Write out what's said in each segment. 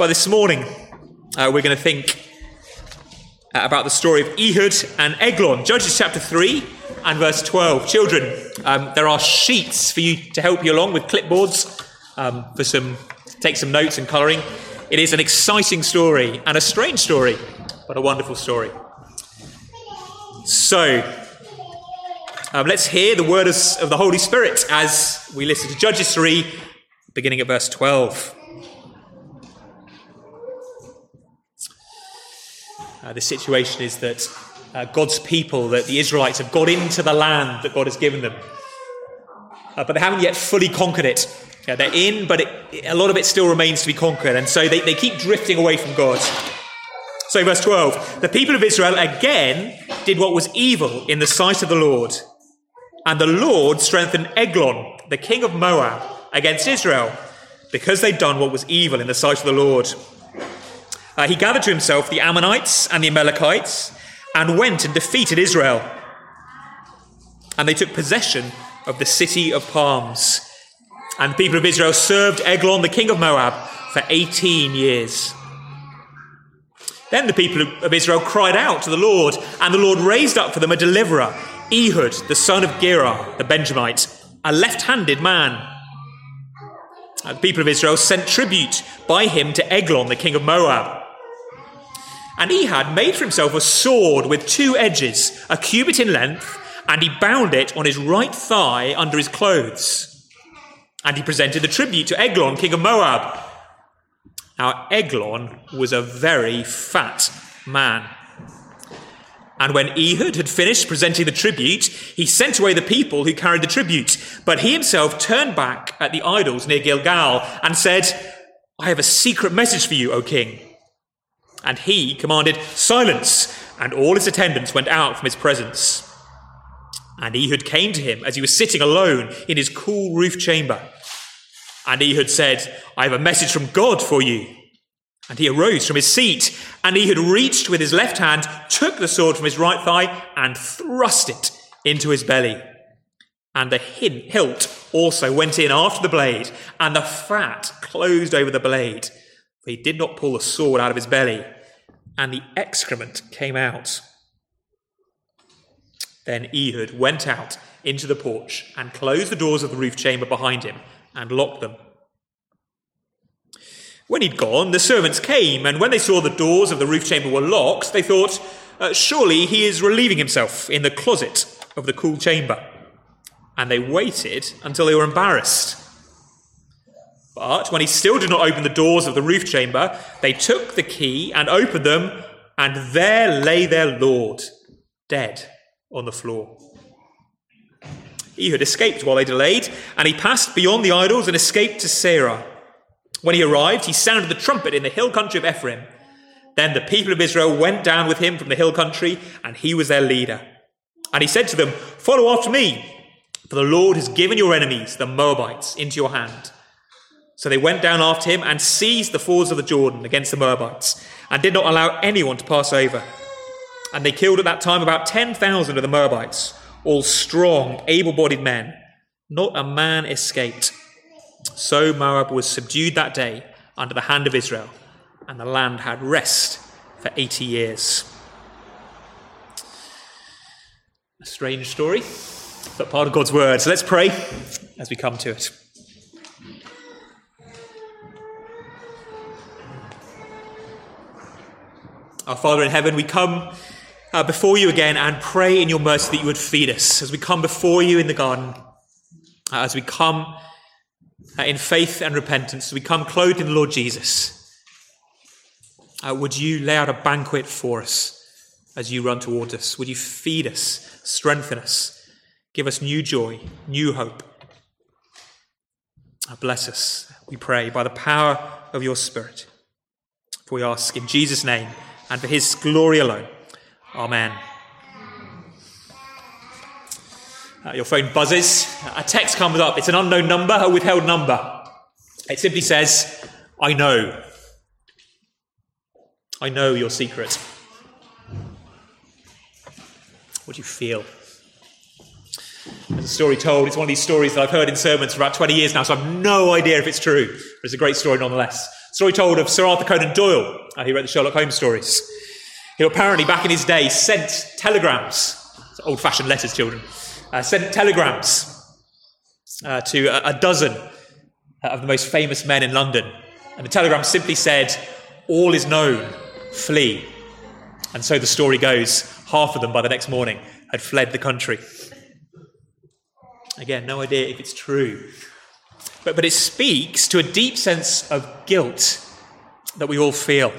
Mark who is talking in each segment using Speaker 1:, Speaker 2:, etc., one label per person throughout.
Speaker 1: But this morning, uh, we're going to think uh, about the story of Ehud and Eglon, Judges chapter 3 and verse 12. Children, um, there are sheets for you to help you along with clipboards um, for some take some notes and colouring. It is an exciting story and a strange story, but a wonderful story. So, um, let's hear the word of the Holy Spirit as we listen to Judges 3, beginning at verse 12. Uh, the situation is that uh, God's people, that the Israelites have got into the land that God has given them, uh, but they haven't yet fully conquered it. Yeah, they're in, but it, a lot of it still remains to be conquered, and so they, they keep drifting away from God. So, verse 12 the people of Israel again did what was evil in the sight of the Lord, and the Lord strengthened Eglon, the king of Moab, against Israel, because they'd done what was evil in the sight of the Lord. Uh, he gathered to himself the Ammonites and the Amalekites and went and defeated Israel. And they took possession of the city of palms. And the people of Israel served Eglon, the king of Moab, for 18 years. Then the people of Israel cried out to the Lord, and the Lord raised up for them a deliverer, Ehud, the son of Gera, the Benjamite, a left handed man. And the people of Israel sent tribute by him to Eglon, the king of Moab. And Ehud made for himself a sword with two edges, a cubit in length, and he bound it on his right thigh under his clothes. And he presented the tribute to Eglon, king of Moab. Now, Eglon was a very fat man. And when Ehud had finished presenting the tribute, he sent away the people who carried the tribute. But he himself turned back at the idols near Gilgal and said, I have a secret message for you, O king. And he commanded silence, and all his attendants went out from his presence. And Ehud came to him as he was sitting alone in his cool roof chamber. And Ehud said, I have a message from God for you. And he arose from his seat, and Ehud reached with his left hand, took the sword from his right thigh, and thrust it into his belly. And the hilt also went in after the blade, and the fat closed over the blade he did not pull the sword out of his belly, and the excrement came out. Then Ehud went out into the porch and closed the doors of the roof chamber behind him and locked them. When he'd gone, the servants came, and when they saw the doors of the roof chamber were locked, they thought, uh, Surely he is relieving himself in the closet of the cool chamber. And they waited until they were embarrassed. But when he still did not open the doors of the roof chamber, they took the key and opened them, and there lay their Lord, dead on the floor. He had escaped while they delayed, and he passed beyond the idols and escaped to Seirah. When he arrived, he sounded the trumpet in the hill country of Ephraim. Then the people of Israel went down with him from the hill country, and he was their leader. And he said to them, Follow after me, for the Lord has given your enemies, the Moabites, into your hand. So they went down after him and seized the fords of the Jordan against the Moabites and did not allow anyone to pass over. And they killed at that time about 10,000 of the Moabites, all strong, able bodied men. Not a man escaped. So Moab was subdued that day under the hand of Israel, and the land had rest for 80 years. A strange story, but part of God's word. So let's pray as we come to it. Our Father in heaven, we come uh, before you again and pray in your mercy that you would feed us as we come before you in the garden, uh, as we come uh, in faith and repentance, as we come clothed in the Lord Jesus. Uh, would you lay out a banquet for us as you run toward us? Would you feed us, strengthen us, give us new joy, new hope? Uh, bless us, we pray, by the power of your Spirit. For we ask in Jesus' name and for his glory alone. Amen. Uh, your phone buzzes. A text comes up. It's an unknown number, a withheld number. It simply says, I know. I know your secret. What do you feel? There's a story told. It's one of these stories that I've heard in sermons for about 20 years now, so I've no idea if it's true. But it's a great story nonetheless. A Story told of Sir Arthur Conan Doyle. Uh, he wrote the Sherlock Holmes stories. Who apparently, back in his day, sent telegrams, old fashioned letters, children, uh, sent telegrams uh, to a, a dozen of the most famous men in London. And the telegram simply said, All is known, flee. And so the story goes, half of them by the next morning had fled the country. Again, no idea if it's true. But, but it speaks to a deep sense of guilt that we all feel.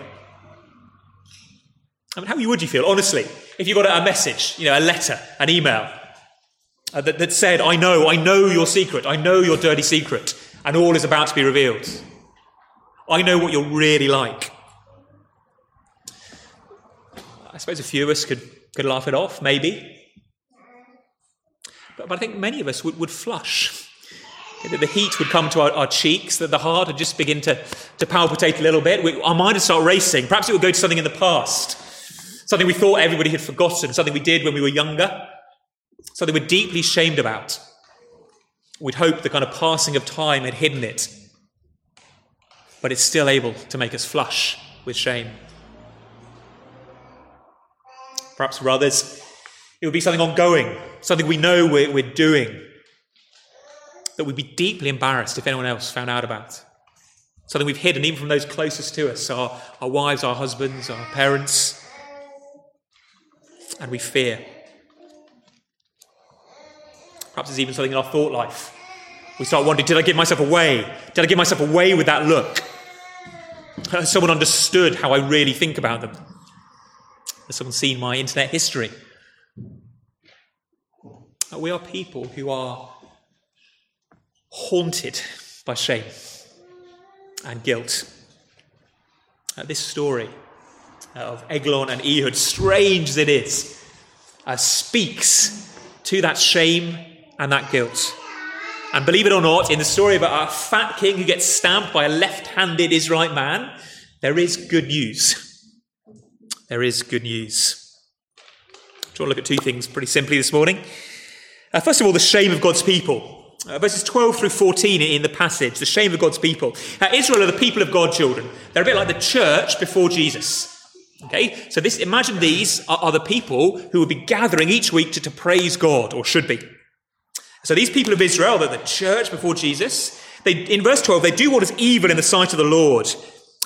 Speaker 1: I mean, how would you feel, honestly, if you got a message, you know, a letter, an email uh, that, that said, I know, I know your secret, I know your dirty secret, and all is about to be revealed. I know what you're really like. I suppose a few of us could, could laugh it off, maybe. But, but I think many of us would, would flush. The heat would come to our, our, cheeks, that the heart would just begin to, to palpitate a little bit. We, our mind would start racing. Perhaps it would go to something in the past, something we thought everybody had forgotten, something we did when we were younger, something we're deeply shamed about. We'd hope the kind of passing of time had hidden it, but it's still able to make us flush with shame. Perhaps for others, it would be something ongoing, something we know we're, we're doing, that we'd be deeply embarrassed if anyone else found out about. Something we've hidden even from those closest to us our, our wives, our husbands, our parents. And we fear. Perhaps it's even something in our thought life. We start wondering did I give myself away? Did I give myself away with that look? Has someone understood how I really think about them? Has someone seen my internet history? We are people who are haunted by shame and guilt. Uh, this story uh, of Eglon and Ehud, strange as it is, uh, speaks to that shame and that guilt. And believe it or not, in the story about a fat king who gets stabbed by a left handed Israelite man, there is good news there is good news. I want to look at two things pretty simply this morning. Uh, first of all, the shame of God's people. Uh, verses 12 through 14 in the passage, the shame of God's people. Uh, Israel are the people of God, children. They're a bit like the church before Jesus. Okay, so this imagine these are, are the people who would be gathering each week to, to praise God, or should be. So these people of Israel, they're the church before Jesus. They, in verse 12, they do what is evil in the sight of the Lord.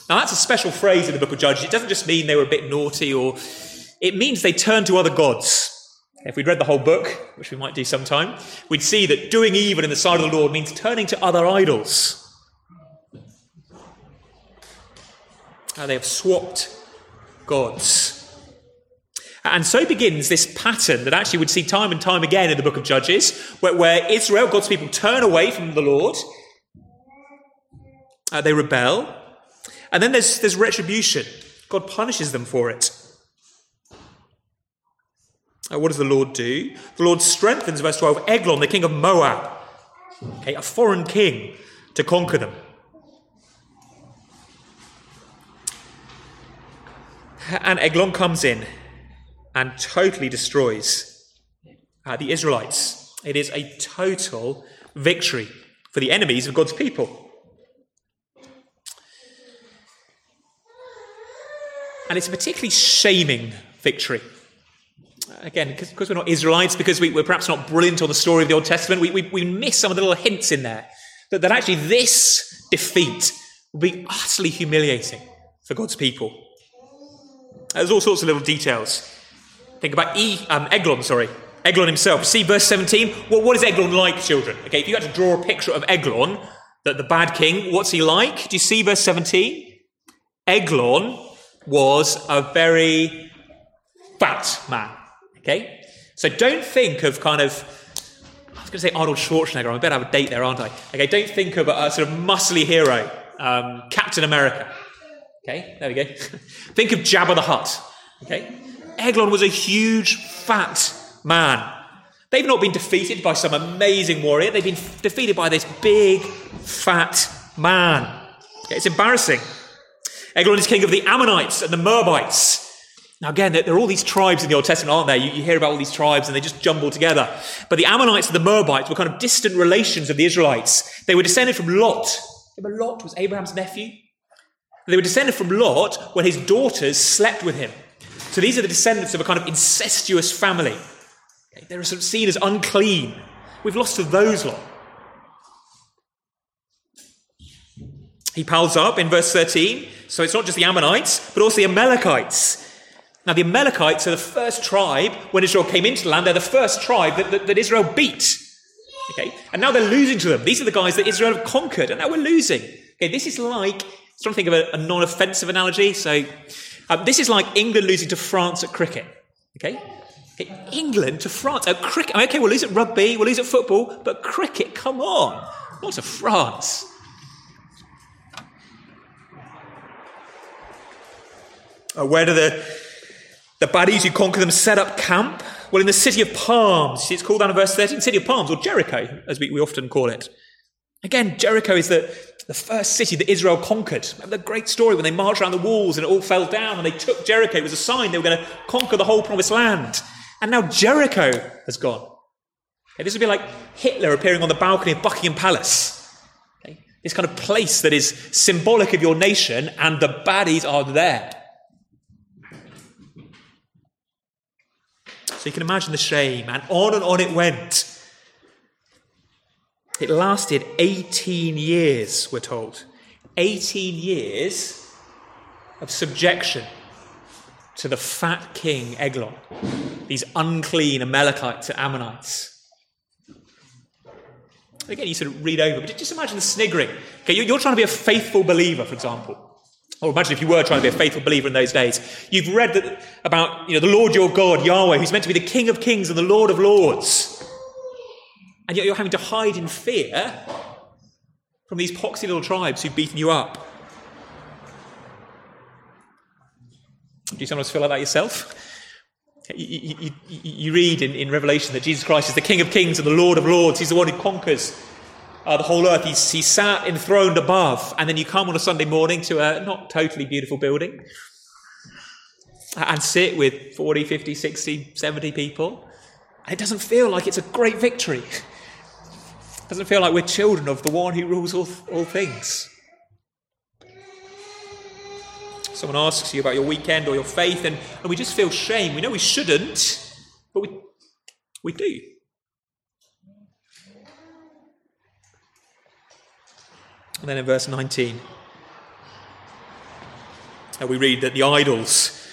Speaker 1: Now, that's a special phrase in the book of Judges. It doesn't just mean they were a bit naughty or it means they turned to other gods. If we'd read the whole book, which we might do sometime, we'd see that doing evil in the sight of the Lord means turning to other idols. How they have swapped gods. And so begins this pattern that actually we'd see time and time again in the book of Judges, where, where Israel, God's people, turn away from the Lord. Uh, they rebel. And then there's, there's retribution. God punishes them for it. Uh, what does the Lord do? The Lord strengthens, verse 12, Eglon, the king of Moab, okay, a foreign king, to conquer them. And Eglon comes in and totally destroys uh, the Israelites. It is a total victory for the enemies of God's people. And it's a particularly shaming victory. Again, because we're not Israelites, because we, are perhaps not brilliant on the story of the Old Testament, we, we, we miss some of the little hints in there that, that actually this defeat will be utterly humiliating for God's people. There's all sorts of little details. Think about e, um, Eglon, sorry. Eglon himself. See verse 17? Well, what is Eglon like, children? Okay, if you had to draw a picture of Eglon, the, the bad king, what's he like? Do you see verse 17? Eglon was a very fat man. Okay? So don't think of kind of, I was going to say Arnold Schwarzenegger, I'm a bit out of date there, aren't I? Okay, don't think of a, a sort of muscly hero, um, Captain America. Okay, there we go. think of Jabba the Hutt. Okay? Eglon was a huge, fat man. They've not been defeated by some amazing warrior, they've been defeated by this big, fat man. Okay, it's embarrassing. Eglon is king of the Ammonites and the Moabites. Now, again, there are all these tribes in the Old Testament, aren't there? You, you, hear about all these tribes and they just jumble together. But the Ammonites and the Moabites were kind of distant relations of the Israelites. They were descended from Lot. Remember, Lot was Abraham's nephew? They were descended from Lot when his daughters slept with him. So these are the descendants of a kind of incestuous family. They're seen as unclean. We've lost to those lot. He piles up in verse 13. So it's not just the Ammonites, but also the Amalekites. Now, the Amalekites are the first tribe, when Israel came into the land, they're the first tribe that, that, that Israel beat. Okay? And now they're losing to them. These are the guys that Israel have conquered, and now we're losing. Okay, this is like, I'm trying to think of a, a non offensive analogy. So, uh, this is like England losing to France at cricket. Okay? England to France at cricket. Okay, we'll lose at rugby, we'll lose at football, but cricket, come on. Not to France. Uh, where do the, the baddies who conquer them set up camp? Well, in the city of palms. It's called down in verse 13, city of palms, or Jericho, as we, we often call it. Again, Jericho is the, the first city that Israel conquered. Remember the great story when they marched around the walls and it all fell down and they took Jericho. It was a sign they were going to conquer the whole promised land. And now Jericho has gone. Okay, this would be like Hitler appearing on the balcony of Buckingham Palace. Okay, this kind of place that is symbolic of your nation and the baddies are there. So you can imagine the shame, and on and on it went. It lasted 18 years, we're told. 18 years of subjection to the fat king Eglon, these unclean Amalekites and Ammonites. Again, you sort of read over, but just imagine the sniggering. Okay, you're trying to be a faithful believer, for example. Or imagine if you were trying to be a faithful believer in those days. You've read that, about you know, the Lord your God, Yahweh, who's meant to be the King of kings and the Lord of lords. And yet you're having to hide in fear from these poxy little tribes who've beaten you up. Do you sometimes feel like that yourself? You, you, you, you read in, in Revelation that Jesus Christ is the King of kings and the Lord of lords. He's the one who conquers uh, the whole earth. He's, sat enthroned above. And then you come on a Sunday morning to a not totally beautiful building and sit with 40, 50, 60, 70 people. And it doesn't feel like it's a great victory. Doesn't feel like we're children of the one who rules all, all things. Someone asks you about your weekend or your faith, and, and we just feel shame. We know we shouldn't, but we, we do. And then in verse 19, uh, we read that the idols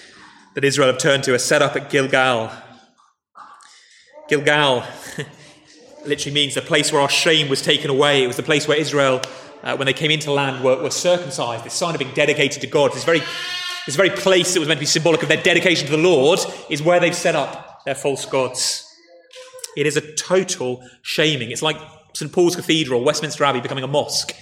Speaker 1: that Israel have turned to are set up at Gilgal. Gilgal literally means the place where our shame was taken away. It was the place where Israel, uh, when they came into land, were, were circumcised. This sign of being dedicated to God. This very, this very place that was meant to be symbolic of their dedication to the Lord is where they've set up their false gods. It is a total shaming. It's like St. Paul's Cathedral, Westminster Abbey becoming a mosque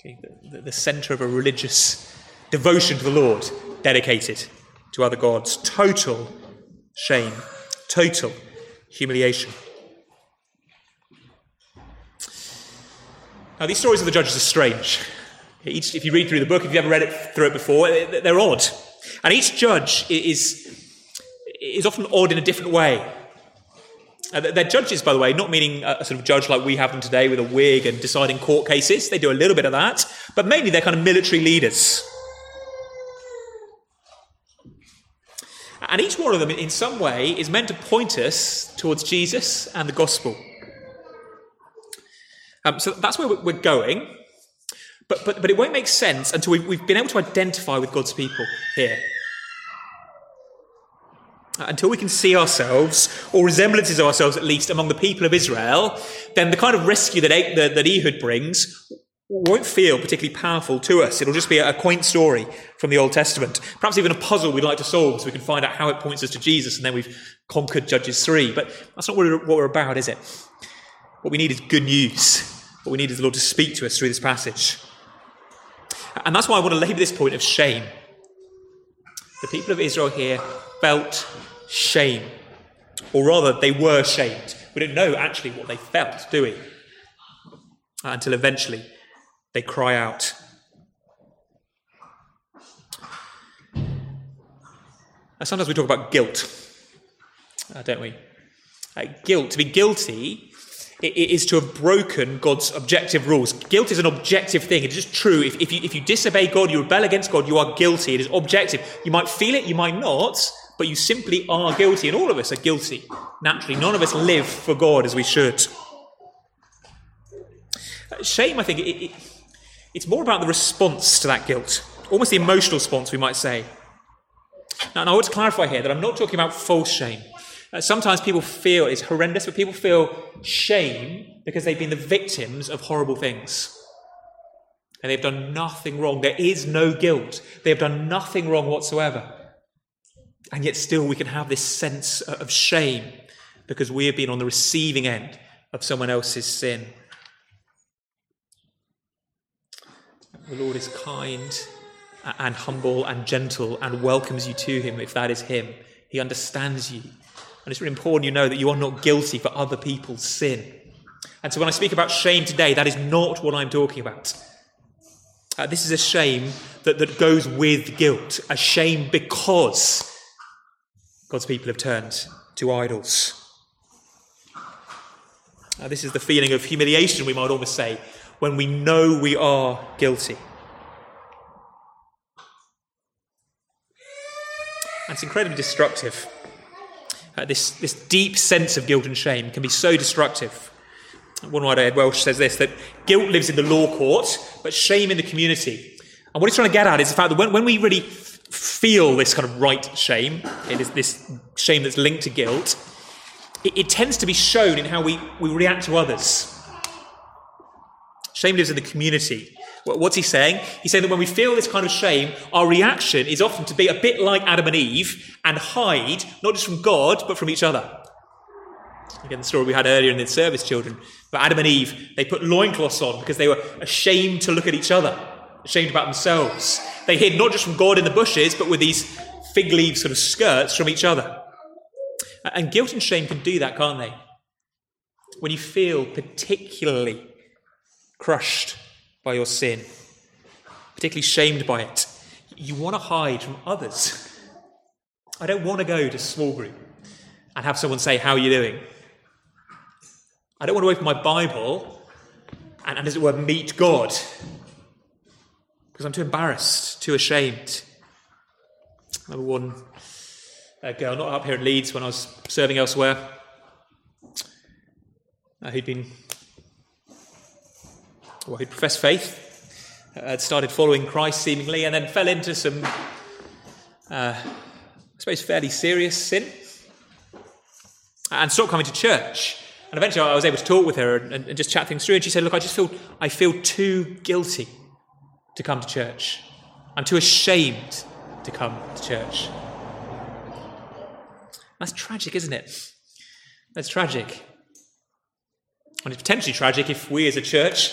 Speaker 1: okay, the, the centre of a religious devotion to the Lord, dedicated to other gods. Total shame, total humiliation. Now, these stories of the judges are strange. Each, if you read through the book, if you've ever read it through it before, they're odd. And each judge is, is often odd in a different way. Uh, they're judges, by the way, not meaning a, sort of judge like we have them today with a wig and deciding court cases. They do a little bit of that, but mainly they're kind of military leaders. And each one of them, in some way, is meant to point us towards Jesus and the gospel. Um, so that's where we're going. But, but, but it won't make sense until we've, we've been able to identify with God's people here until we can see ourselves, or resemblances of ourselves at least, among the people of Israel, then the kind of rescue that, that, that Ehud brings won't feel particularly powerful to us. It'll just be a, quaint story from the Old Testament. Perhaps even a puzzle we'd like to solve so we can find out how it points us to Jesus and then we've conquered Judges 3. But that's not what we're, what we're about, is it? What we need is good news. What we need is the Lord to speak to us through this passage. And that's why I want to labour this point of shame. The people of Israel here felt shame. Or rather, they were shamed. We don't know actually what they felt, do we? Until eventually they cry out. Now, sometimes we talk about guilt, uh, don't we? Uh, guilt, to be guilty, it is to have broken God's objective rules. Guilt is an objective thing. It is just true. If, if, you, if you disobey God, you rebel against God, you are guilty. It is objective. You might feel it, you might not, but you simply are guilty. And all of us are guilty. Naturally, none of us live for God as we should. Shame, I think, it, it, it's more about the response to that guilt, almost the emotional response, we might say. Now, and I want to clarify here that I'm not talking about false shame. Uh, sometimes people feel it's horrendous, but people feel shame because they've been the victims of horrible things. And they've done nothing wrong. There is no guilt. They have done nothing wrong whatsoever. And yet, still, we can have this sense of shame because we have been on the receiving end of someone else's sin. The Lord is kind and humble and gentle and welcomes you to Him if that is Him. He understands you. And it's really important you know that you are not guilty for other people's sin. And so when I speak about shame today, that is not what I'm talking about. Uh, this is a shame that, that goes with guilt, a shame because God's people have turned to idols. Uh, this is the feeling of humiliation, we might almost say, when we know we are guilty. And it's incredibly destructive. Uh, this, this deep sense of guilt and shame can be so destructive. One writer, Ed Welch, says this that guilt lives in the law court, but shame in the community. And what he's trying to get at is the fact that when, when we really feel this kind of right shame, it is this shame that's linked to guilt, it, it tends to be shown in how we, we react to others. Shame lives in the community. What's he saying? He's saying that when we feel this kind of shame, our reaction is often to be a bit like Adam and Eve and hide, not just from God, but from each other. Again, the story we had earlier in the service, children. But Adam and Eve, they put loincloths on because they were ashamed to look at each other, ashamed about themselves. They hid not just from God in the bushes, but with these fig leaf sort of skirts from each other. And guilt and shame can do that, can't they? When you feel particularly crushed by your sin, particularly shamed by it. You want to hide from others. I don't want to go to small group and have someone say, How are you doing? I don't want to open my Bible and, and as it were, meet God because I'm too embarrassed, too ashamed. Remember one uh, girl, not up here in Leeds when I was serving elsewhere, uh, who'd been well, he professed faith, uh, had started following Christ seemingly, and then fell into some, uh, I suppose, fairly serious sin, and stopped coming to church. And eventually, I was able to talk with her and, and just chat things through. And she said, "Look, I just feel I feel too guilty to come to church. I'm too ashamed to come to church." That's tragic, isn't it? That's tragic. And it's potentially tragic if we as a church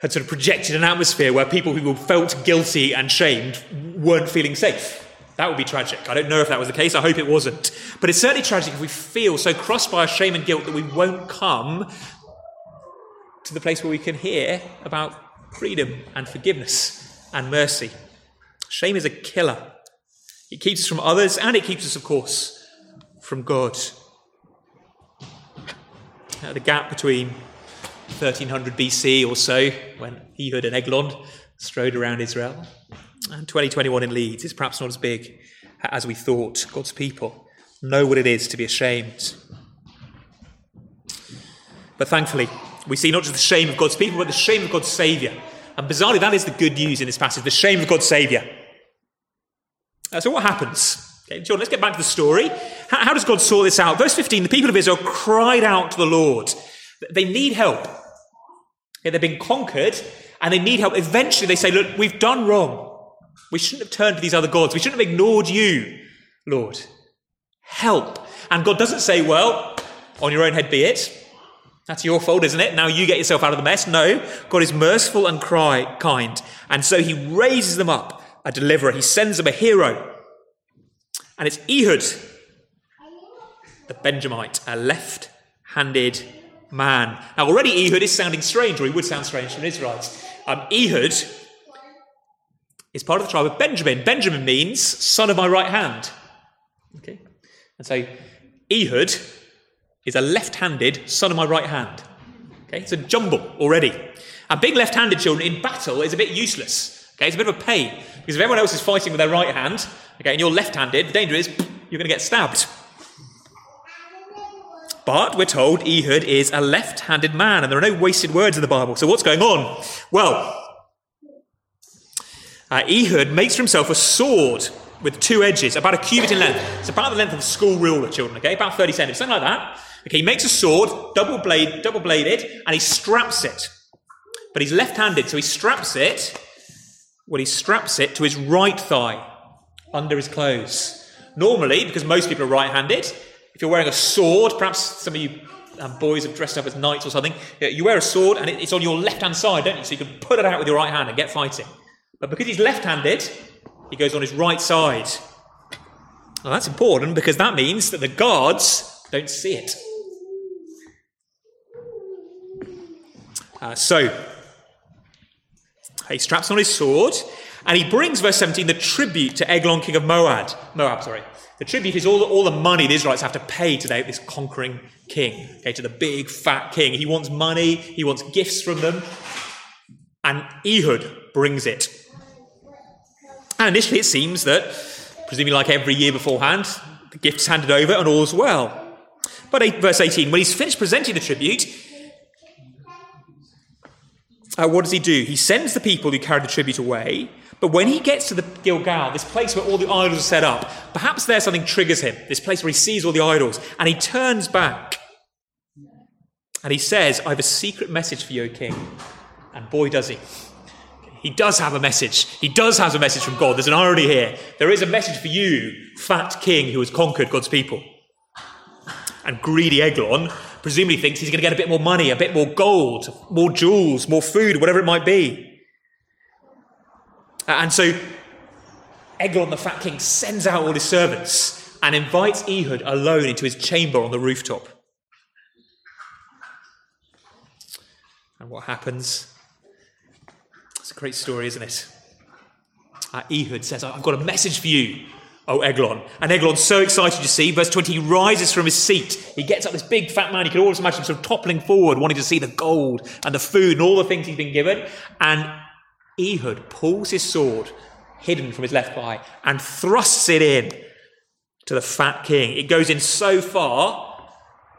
Speaker 1: had sort of projected an atmosphere where people who felt guilty and shamed weren't feeling safe. That would be tragic. I don't know if that was the case. I hope it wasn't. But it's certainly tragic if we feel so crossed by our shame and guilt that we won't come to the place where we can hear about freedom and forgiveness and mercy. Shame is a killer. It keeps us from others and it keeps us, of course, from God. The gap between 1300 BC or so, when Ehud and Eglon strode around Israel. And 2021 in Leeds is perhaps not as big as we thought. God's people know what it is to be ashamed. But thankfully, we see not just the shame of God's people, but the shame of God's Saviour. And bizarrely, that is the good news in this passage the shame of God's Saviour. Uh, so, what happens? Okay, John, let's get back to the story. How, how does God sort this out? Verse 15 the people of Israel cried out to the Lord. They need help. Okay, they've been conquered and they need help. Eventually they say, Look, we've done wrong. We shouldn't have turned to these other gods. We shouldn't have ignored you, Lord. Help. And God doesn't say, Well, on your own head be it. That's your fault, isn't it? Now you get yourself out of the mess. No, God is merciful and cry, kind. And so he raises them up, a deliverer. He sends them a hero. And it's Ehud, the Benjamite, a left handed man. Now, already Ehud is sounding strange, or he would sound strange to an Israelite. Um, Ehud is part of the tribe of Benjamin. Benjamin means son of my right hand. Okay? And so Ehud is a left handed son of my right hand. Okay, it's a jumble already. And being left handed children in battle is a bit useless. Okay, it's a bit of a pain because if everyone else is fighting with their right hand, okay, and you're left handed, the danger is you're going to get stabbed. But we're told Ehud is a left handed man, and there are no wasted words in the Bible. So what's going on? Well, uh, Ehud makes for himself a sword with two edges, about a cubit in length. It's about the length of a school ruler, children, okay? About 30 centimeters, something like that. Okay, he makes a sword, double blade, double bladed, and he straps it. But he's left-handed, so he straps it, well, he straps it to his right thigh, under his clothes. Normally, because most people are right-handed, if you're wearing a sword, perhaps some of you boys have dressed up as knights or something, you wear a sword and it's on your left-hand side, don't you? So you can put it out with your right hand and get fighting. But because he's left-handed, he goes on his right side. Well, that's important because that means that the guards don't see it. Uh, so, he straps on his sword and he brings, verse 17, the tribute to Eglon, king of Moab. Moab, sorry. The tribute is all the, all the money the Israelites have to pay to this conquering king, okay, to the big fat king. He wants money, he wants gifts from them, and Ehud brings it. And initially it seems that, presumably like every year beforehand, the gift's handed over and all's well. But eight, verse 18, when he's finished presenting the tribute, uh, what does he do? He sends the people who carried the tribute away, but when he gets to the Gilgal, this place where all the idols are set up, perhaps there something triggers him, this place where he sees all the idols, and he turns back. And he says, I have a secret message for you, O king. And boy, does he. He does have a message. He does have a message from God. There's an irony here. There is a message for you, fat king who has conquered God's people. And greedy Eglon presumably thinks he's going to get a bit more money, a bit more gold, more jewels, more food, whatever it might be. And so Eglon, the fat king, sends out all his servants and invites Ehud alone into his chamber on the rooftop. And what happens? It's a great story, isn't it? Uh, Ehud says, I've got a message for you, oh Eglon. And Eglon's so excited, you see. Verse 20, he rises from his seat. He gets up, this big fat man. You can always imagine him sort of toppling forward, wanting to see the gold and the food and all the things he's been given. And Ehud pulls his sword, hidden from his left thigh, and thrusts it in to the fat king. It goes in so far,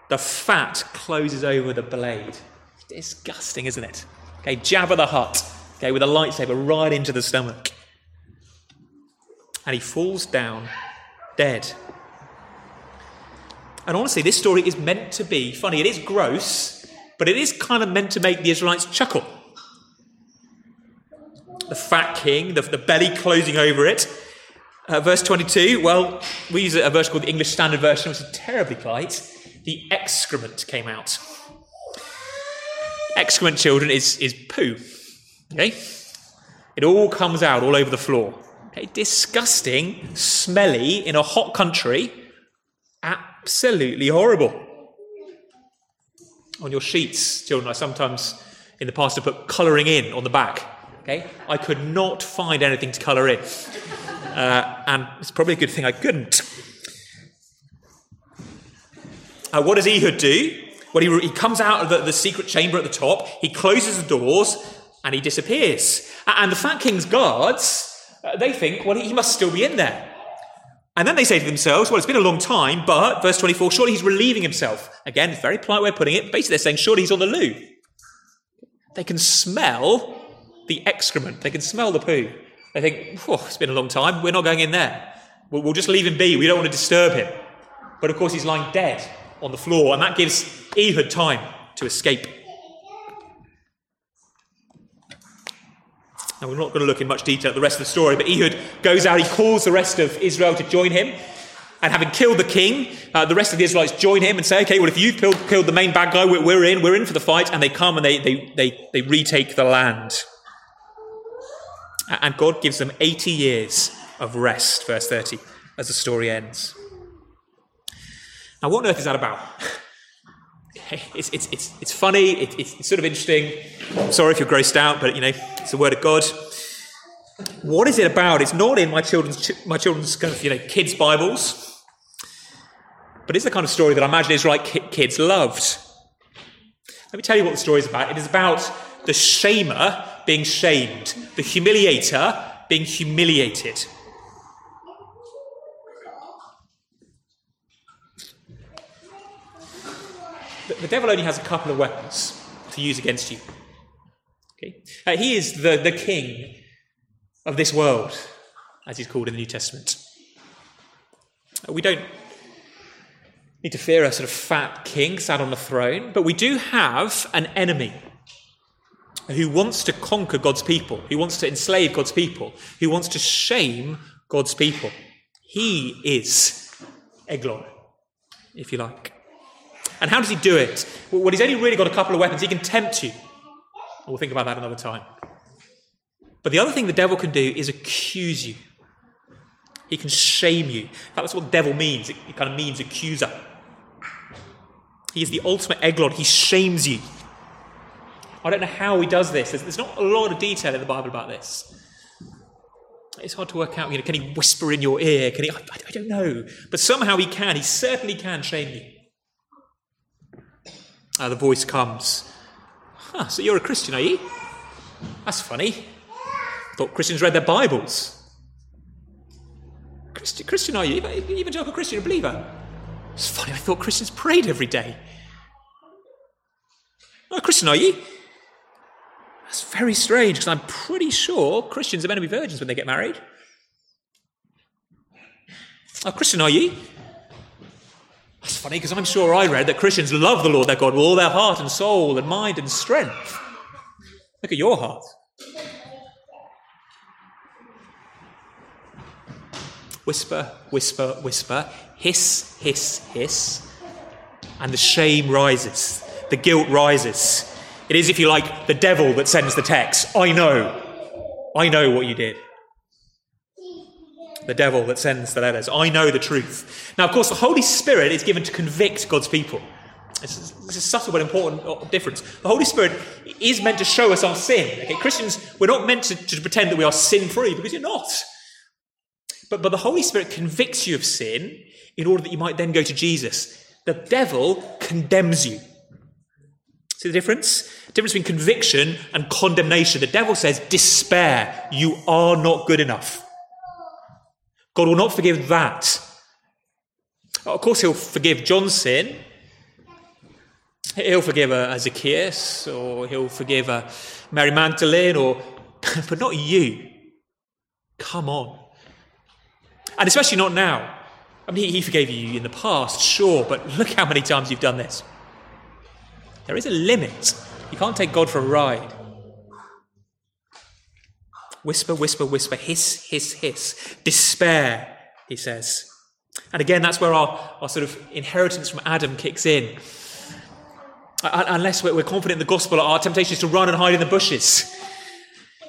Speaker 1: the fat closes over the blade. Disgusting, isn't it? Okay, Jabba the Hutt, okay, with a lightsaber right into the stomach. And he falls down dead. And honestly, this story is meant to be funny. It is gross, but it is kind of meant to make the Israelites chuckle. The fat king, the, the belly closing over it. Uh, verse 22, well, we use a version called the English Standard Version, which is terribly polite. The excrement came out. Excrement, children, is, is poo. Okay? It all comes out all over the floor. Okay? Disgusting, smelly in a hot country. Absolutely horrible. On your sheets, children, I sometimes in the past have put colouring in on the back. Okay? I could not find anything to colour in. Uh, and it's probably a good thing I couldn't. Uh, what does Ehud do? Well, he, he comes out of the, the secret chamber at the top, he closes the doors, and he disappears. And the Fat King's guards, uh, they think, well, he must still be in there. And then they say to themselves, well, it's been a long time, but, verse 24, surely he's relieving himself. Again, very polite way of putting it. Basically, they're saying, surely he's on the loo. They can smell the excrement, they can smell the poo. They think, oh, it's been a long time, we're not going in there. We'll, we'll just leave him be, we don't want to disturb him. But of course, he's lying dead on the floor, and that gives Ehud time to escape. Now, we're not going to look in much detail at the rest of the story, but Ehud goes out, he calls the rest of Israel to join him. And having killed the king, uh, the rest of the Israelites join him and say, okay, well, if you've killed, killed the main bad guy, we're, we're, in, we're in for the fight. And they come and they, they, they, they retake the land. And God gives them 80 years of rest, verse 30, as the story ends. Now, what on earth is that about? it's, it's, it's, it's funny, it, it's, it's sort of interesting. I'm sorry if you're grossed out, but you know, it's the word of God. What is it about? It's not in my children's, my children's kind of, you know, kids' Bibles. but it's the kind of story that I imagine Israelite kids loved. Let me tell you what the story is about. It is about the shamer being shamed, the humiliator being humiliated. The devil only has a couple of weapons to use against you. Okay? Uh, he is the, the king of this world, as he's called in the New Testament. Uh, we don't need to fear a sort of fat king sat on the throne, but we do have an enemy who wants to conquer God's people, who wants to enslave God's people, who wants to shame God's people. He is Eglon, if you like. And how does he do it? Well, he's only really got a couple of weapons. He can tempt you. We'll think about that another time. But the other thing the devil can do is accuse you. He can shame you. In fact, that's what devil means. It, it kind of means accuser. He is the ultimate Eglon. He shames you. I don't know how he does this. There's, there's not a lot of detail in the Bible about this. It's hard to work out. You know, can he whisper in your ear? Can he? I, I don't know. But somehow he can. He certainly can shame you. Uh, the voice comes. Huh, so you're a Christian, are you? That's funny. I thought Christians read their Bibles. Christian, Christian are you? Evangelical Christian, a believer? It's funny, I thought Christians prayed every day. Oh, Christian, are you? That's very strange because I'm pretty sure Christians are meant to be virgins when they get married. Oh, Christian, are you? That's funny because I'm sure I read that Christians love the Lord their God with all their heart and soul and mind and strength. Look at your heart. Whisper, whisper, whisper, hiss, hiss, hiss. And the shame rises, the guilt rises. It is, if you like, the devil that sends the text. I know. I know what you did the devil that sends the letters. I know the truth. Now, of course, the Holy Spirit is given to convict God's people. This is, subtle but important uh, difference. The Holy Spirit is meant to show us our sin. Okay? Christians, we're not meant to, to pretend that we are sin free because you're not. But, but the Holy Spirit convicts you of sin in order that you might then go to Jesus. The devil condemns you. See the difference? The difference between conviction and condemnation. The devil says, Despair, you are not good enough. God will not forgive that. Of course, He'll forgive John's sin. He'll forgive a, a Zacchaeus, or He'll forgive a Mary Magdalene, or but not you. Come on. And especially not now. I mean, he forgave you in the past, sure, but look how many times you've done this. There is a limit. You can't take God for a ride. Whisper, whisper, whisper, hiss, hiss, hiss. Despair, he says. And again, that's where our, our sort of inheritance from Adam kicks in. Uh, unless we're confident in the gospel, our temptation is to run and hide in the bushes.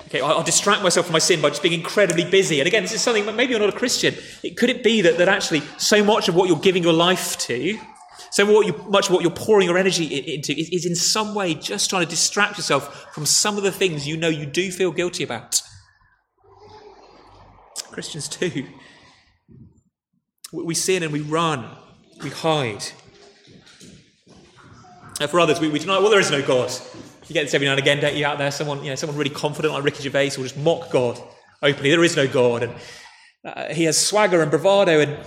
Speaker 1: Okay, I'll distract myself from my sin by just being incredibly busy. And again, this is something, maybe you're not a Christian. Could it be that, that actually so much of what you're giving your life to, so what you, much of what you're pouring your energy into is, is in some way just trying to distract yourself from some of the things you know you do feel guilty about? Christians too. We sin and we run, we hide. And for others, we, we deny, well, there is no God. You get this every now and again, don't you, out there? Someone, you know, someone really confident like Ricky Gervais will just mock God openly. There is no God. And uh, he has swagger and bravado. And,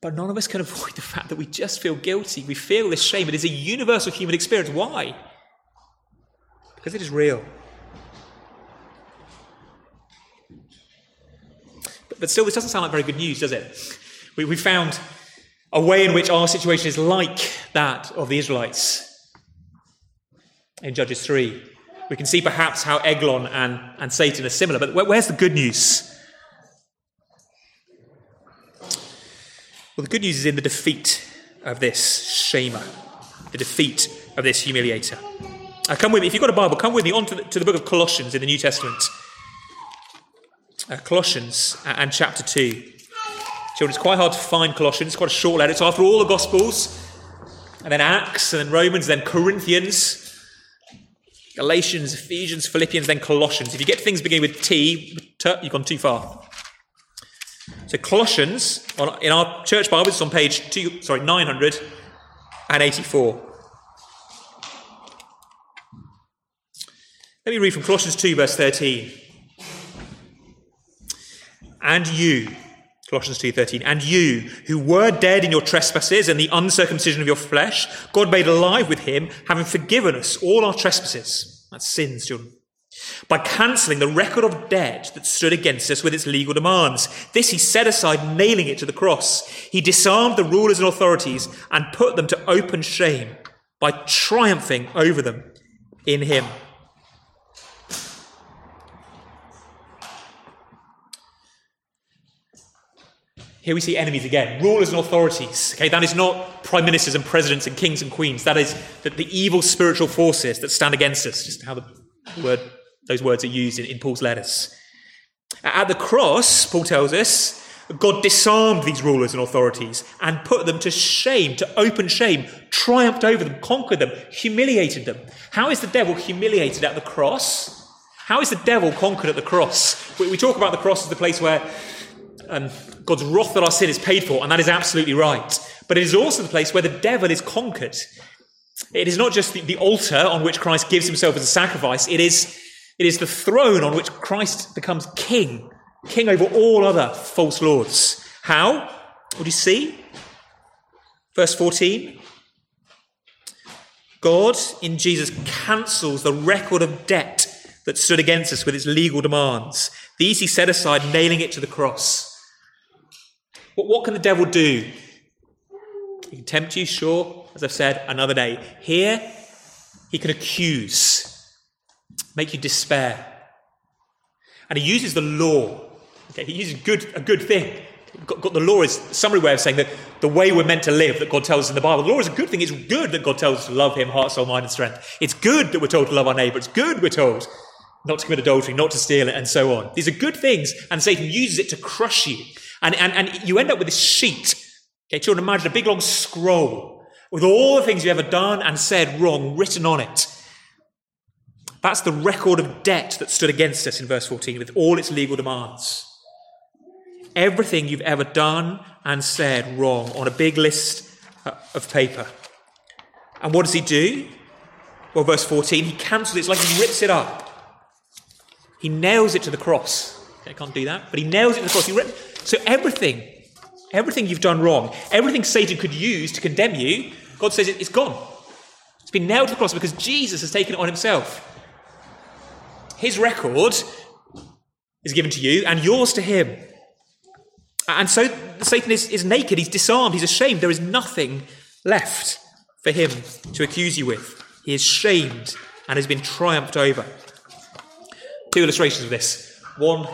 Speaker 1: but none of us can avoid the fact that we just feel guilty. We feel this shame. It is a universal human experience. Why? Because it is real. But still, this doesn't sound like very good news, does it? We, we found a way in which our situation is like that of the Israelites in Judges 3. We can see perhaps how Eglon and, and Satan are similar, but where's the good news? Well, the good news is in the defeat of this shamer, the defeat of this humiliator. Uh, come with me, if you've got a Bible, come with me on to the, to the book of Colossians in the New Testament uh, Colossians and chapter 2. Children, it's quite hard to find Colossians. It's quite a short letter. It's after all the Gospels, and then Acts, and then Romans, then Corinthians, Galatians, Ephesians, Philippians, then Colossians. If you get things beginning with T, you've gone too far. So Colossians, on, in our church Bible, it's on page two, sorry, 984. Let me read from Colossians 2, verse 13. And you, Colossians 2:13, and you who were dead in your trespasses and the uncircumcision of your flesh, God made alive with him, having forgiven us all our trespasses. That's sins, children. By cancelling the record of debt that stood against us with its legal demands. This he set aside, nailing it to the cross. He disarmed the rulers and authorities and put them to open shame by triumphing over them in him. Here we see enemies again, rulers and authorities. Okay, that is not prime ministers and presidents and kings and queens. That is the, the evil spiritual forces that stand against us. Just how the word, those words are used in, in Paul's letters. At the cross, Paul tells us, God disarmed these rulers and authorities and put them to shame, to open shame, triumphed over them, conquered them, humiliated them. How is the devil humiliated at the cross? How is the devil conquered at the cross? We, we talk about the cross as the place where um, God's wrath that our sin is paid for, and that is absolutely right. But it is also the place where the devil is conquered. It is not just the, the altar on which Christ gives himself as a sacrifice, it is, it is the throne on which Christ becomes king, king over all other false lords. How? What do you see? Verse 14. God in Jesus cancels the record of debt that stood against us with its legal demands. These he set aside, nailing it to the cross. But what can the devil do? He can tempt you, sure, as I've said, another day. Here, he can accuse, make you despair. And he uses the law. Okay, he uses good, a good thing. Got, God, the law is a summary way of saying that the way we're meant to live that God tells us in the Bible. The law is a good thing. It's good that God tells us to love Him, heart, soul, mind, and strength. It's good that we're told to love our neighbour. It's good we're told not to commit adultery, not to steal, it, and so on. These are good things, and Satan uses it to crush you. And, and, and you end up with this sheet. Okay, children, imagine a big long scroll with all the things you've ever done and said wrong written on it. That's the record of debt that stood against us in verse 14 with all its legal demands. Everything you've ever done and said wrong on a big list uh, of paper. And what does he do? Well, verse 14, he cancels it. It's like he rips it up. He nails it to the cross. Okay, I can't do that, but he nails it to the cross. Rip, so everything, everything you've done wrong, everything Satan could use to condemn you, God says it's gone. It's been nailed to the cross because Jesus has taken it on himself. His record is given to you and yours to him. And so Satan is, is naked, he's disarmed, he's ashamed. There is nothing left for him to accuse you with. He is shamed and has been triumphed over. Two illustrations of this. One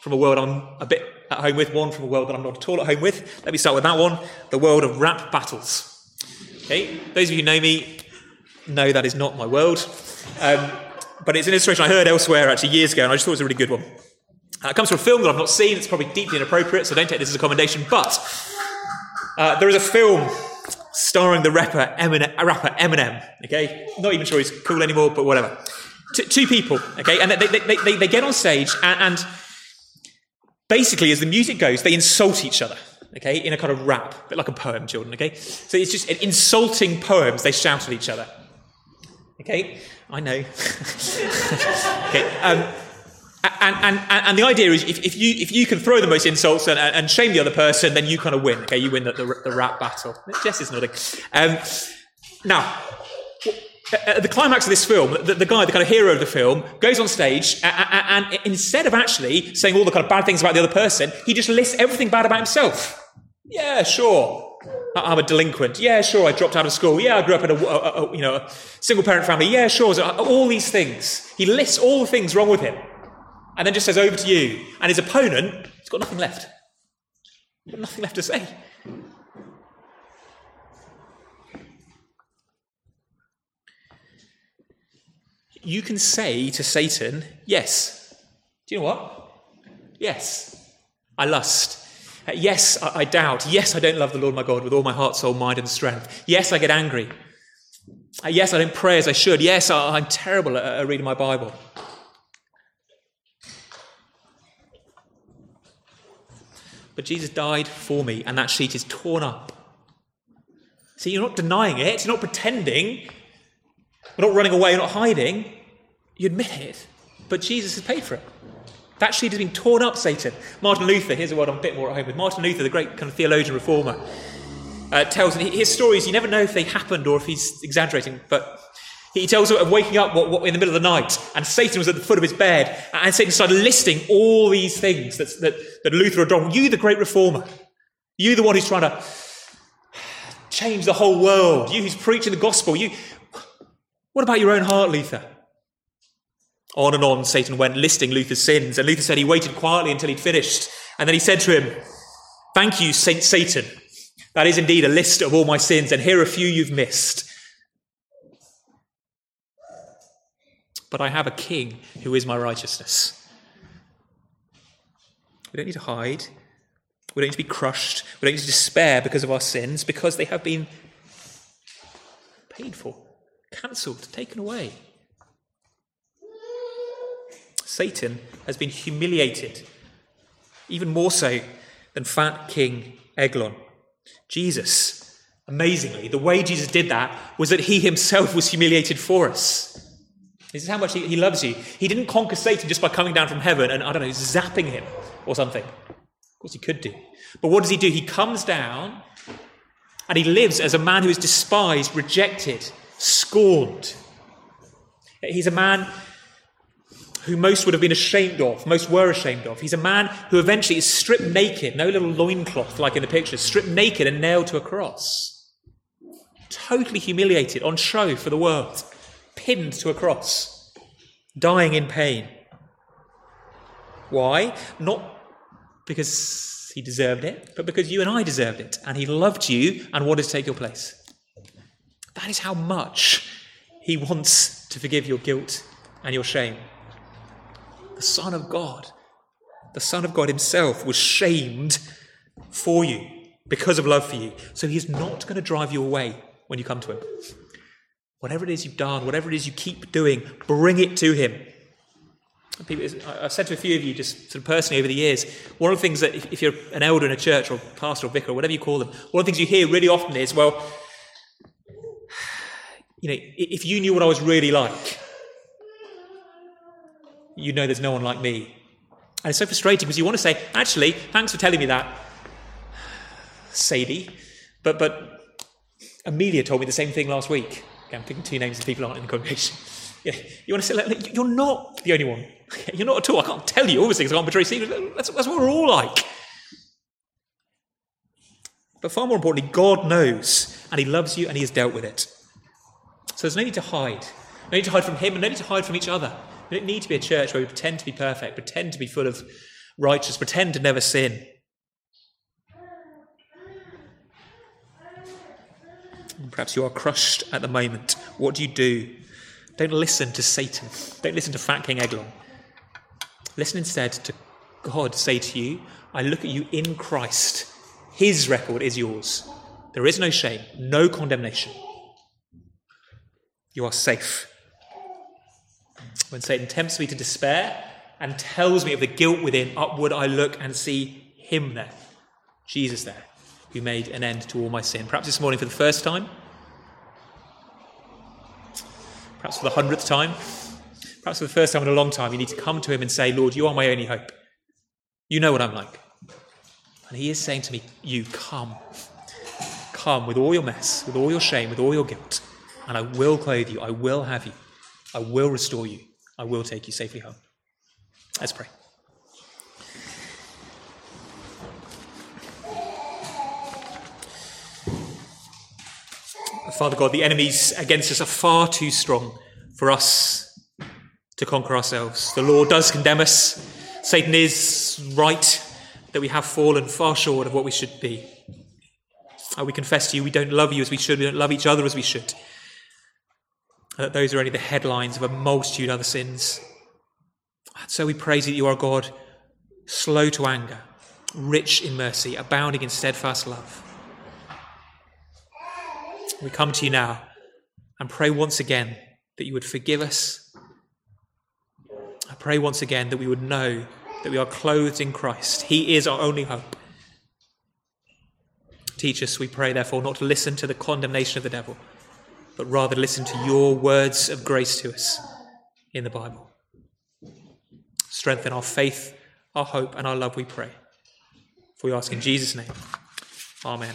Speaker 1: from a world I'm a bit at home with, one from a world that I'm not at all at home with. Let me start with that one the world of rap battles. Okay, those of you who know me know that is not my world. Um, but it's an illustration I heard elsewhere actually years ago, and I just thought it was a really good one. Uh, it comes from a film that I've not seen. It's probably deeply inappropriate, so don't take this as a commendation. But uh, there is a film starring the rapper Eminem, rapper Eminem. Okay, not even sure he's cool anymore, but whatever. T- two people. Okay, and they, they, they, they get on stage and, and basically, as the music goes, they insult each other, okay, in a kind of rap, a bit like a poem, children, okay? So it's just insulting poems they shout at each other. Okay, I know. okay, um, and, and, and the idea is if, if, you, if you can throw the most insults and, and shame the other person, then you kind of win. Okay, you win the, the, the rap battle. Jess is nodding. Um, now, at the climax of this film, the, the, guy, the kind of hero of the film, goes on stage and, and, instead of actually saying all the kind of bad things about the other person, he just lists everything bad about himself. Yeah, sure. I'm a delinquent. Yeah, sure. I dropped out of school. Yeah, I grew up in a, a, a you know single parent family. Yeah, sure. So uh, all these things. He lists all the things wrong with him, and then just says over to you. And his opponent, he's got nothing left. He's got nothing left to say. you can say to Satan, Yes. Do you know what? Yes, I lust. Yes, I, I, doubt. Yes, I don't love the Lord my God with all my heart, soul, mind, and strength. Yes, I get angry. Uh, yes, I don't pray as I should. Yes, I, am terrible at, at reading my Bible. but Jesus died for me, and that sheet is torn up. See, you're not denying it, you're not pretending, you're not running away, you're not hiding. You admit it, but Jesus has paid for it. That sheet has been torn up, Satan. Martin Luther, here's a word I'm a bit more at home with. Martin Luther, the great kind of theologian reformer, uh, tells his stories, you never know if they happened or if he's exaggerating, but he tells of waking up what, what, in the middle of the night, and Satan was at the foot of his bed, and Satan started listing all these things that, that, that Luther had done. You, the great reformer, you, the one who's trying to change the whole world, you who's preaching the gospel, you. What about your own heart, Luther? On and on, Satan went listing Luther's sins, and Luther said he waited quietly until he'd finished, and then he said to him, Thank you, Saint Satan. That is indeed a list of all my sins, and here are a few you've missed. but I have a king who is my righteousness. We don't need to hide. We don't need to be crushed. We don't need to despair because of our sins, because they have been paid for, cancelled, taken away. Satan has been humiliated, even more so than fat King Eglon. Jesus, amazingly, the way Jesus did that was that he himself was humiliated for us. This is how much he, he loves you. He didn't conquer Satan just by coming down from heaven and, I don't know, zapping him or something. Of course, he could do. But what does he do? He comes down and he lives as a man who is despised, rejected, scorned. He's a man who most would have been ashamed of, most were ashamed of. He's a man who eventually is stripped naked, no little loincloth like in the pictures, stripped naked and nailed to a cross. Totally humiliated, on show for the world pinned to a cross, dying in pain. Why? Not because he deserved it, but because you and I deserved it, and he loved you and wanted to take your place. That is how much he wants to forgive your guilt and your shame. The Son of God, the Son of God himself, was shamed for you because of love for you. So he's not going to drive you away when you come to him. Whatever it is you've done, whatever it is you keep doing, bring it to Him. I've said to a few of you, just sort of personally over the years, one of the things that if you're an elder in a church or pastor or vicar or whatever you call them, one of the things you hear really often is, well, you know, if you knew what I was really like, you know there's no one like me. And it's so frustrating because you want to say, actually, thanks for telling me that, Sadie, but, but Amelia told me the same thing last week. Okay, I'm picking two names of people aren't in the congregation. Yeah, you want to say, like, you're not the only one. You're not at all. I can't tell you all these things. I can't betray secrets. That's, that's what we're all like. But far more importantly, God knows and He loves you and He has dealt with it. So there's no need to hide. No need to hide from Him and no need to hide from each other. We don't need to be a church where we pretend to be perfect, pretend to be full of righteousness, pretend to never sin. Perhaps you are crushed at the moment. What do you do? Don't listen to Satan. Don't listen to Fat King Eglon. Listen instead to God say to you, I look at you in Christ. His record is yours. There is no shame, no condemnation. You are safe. When Satan tempts me to despair and tells me of the guilt within, upward I look and see him there, Jesus there who made an end to all my sin. Perhaps this morning for the first time, perhaps for the hundredth time, perhaps for the first time in a long time, you need to come to him and say, Lord, you are my only hope. You know what I'm like. And he is saying to me, You come. Come with all your mess, with all your shame, with all your guilt, and I will clothe you. I will have you. I will restore you. I will take you safely home. Let's pray. Father God, the enemies against us are far too strong for us to conquer ourselves. The law does condemn us. Satan is right that we have fallen far short of what we should be. We confess to you we don't love you as we should, we don't love each other as we should. And that those are only the headlines of a multitude of other sins. And so we praise that you are God, slow to anger, rich in mercy, abounding in steadfast love we come to you now and pray once again that you would forgive us. I pray once again that we would know that we are clothed in Christ. He is our only hope. Teach us, we pray, therefore, not to listen to the condemnation of the devil, but rather listen to your words of grace to us in the Bible. Strengthen our faith, our hope, and our love, we pray. For we ask in Jesus' name. Amen.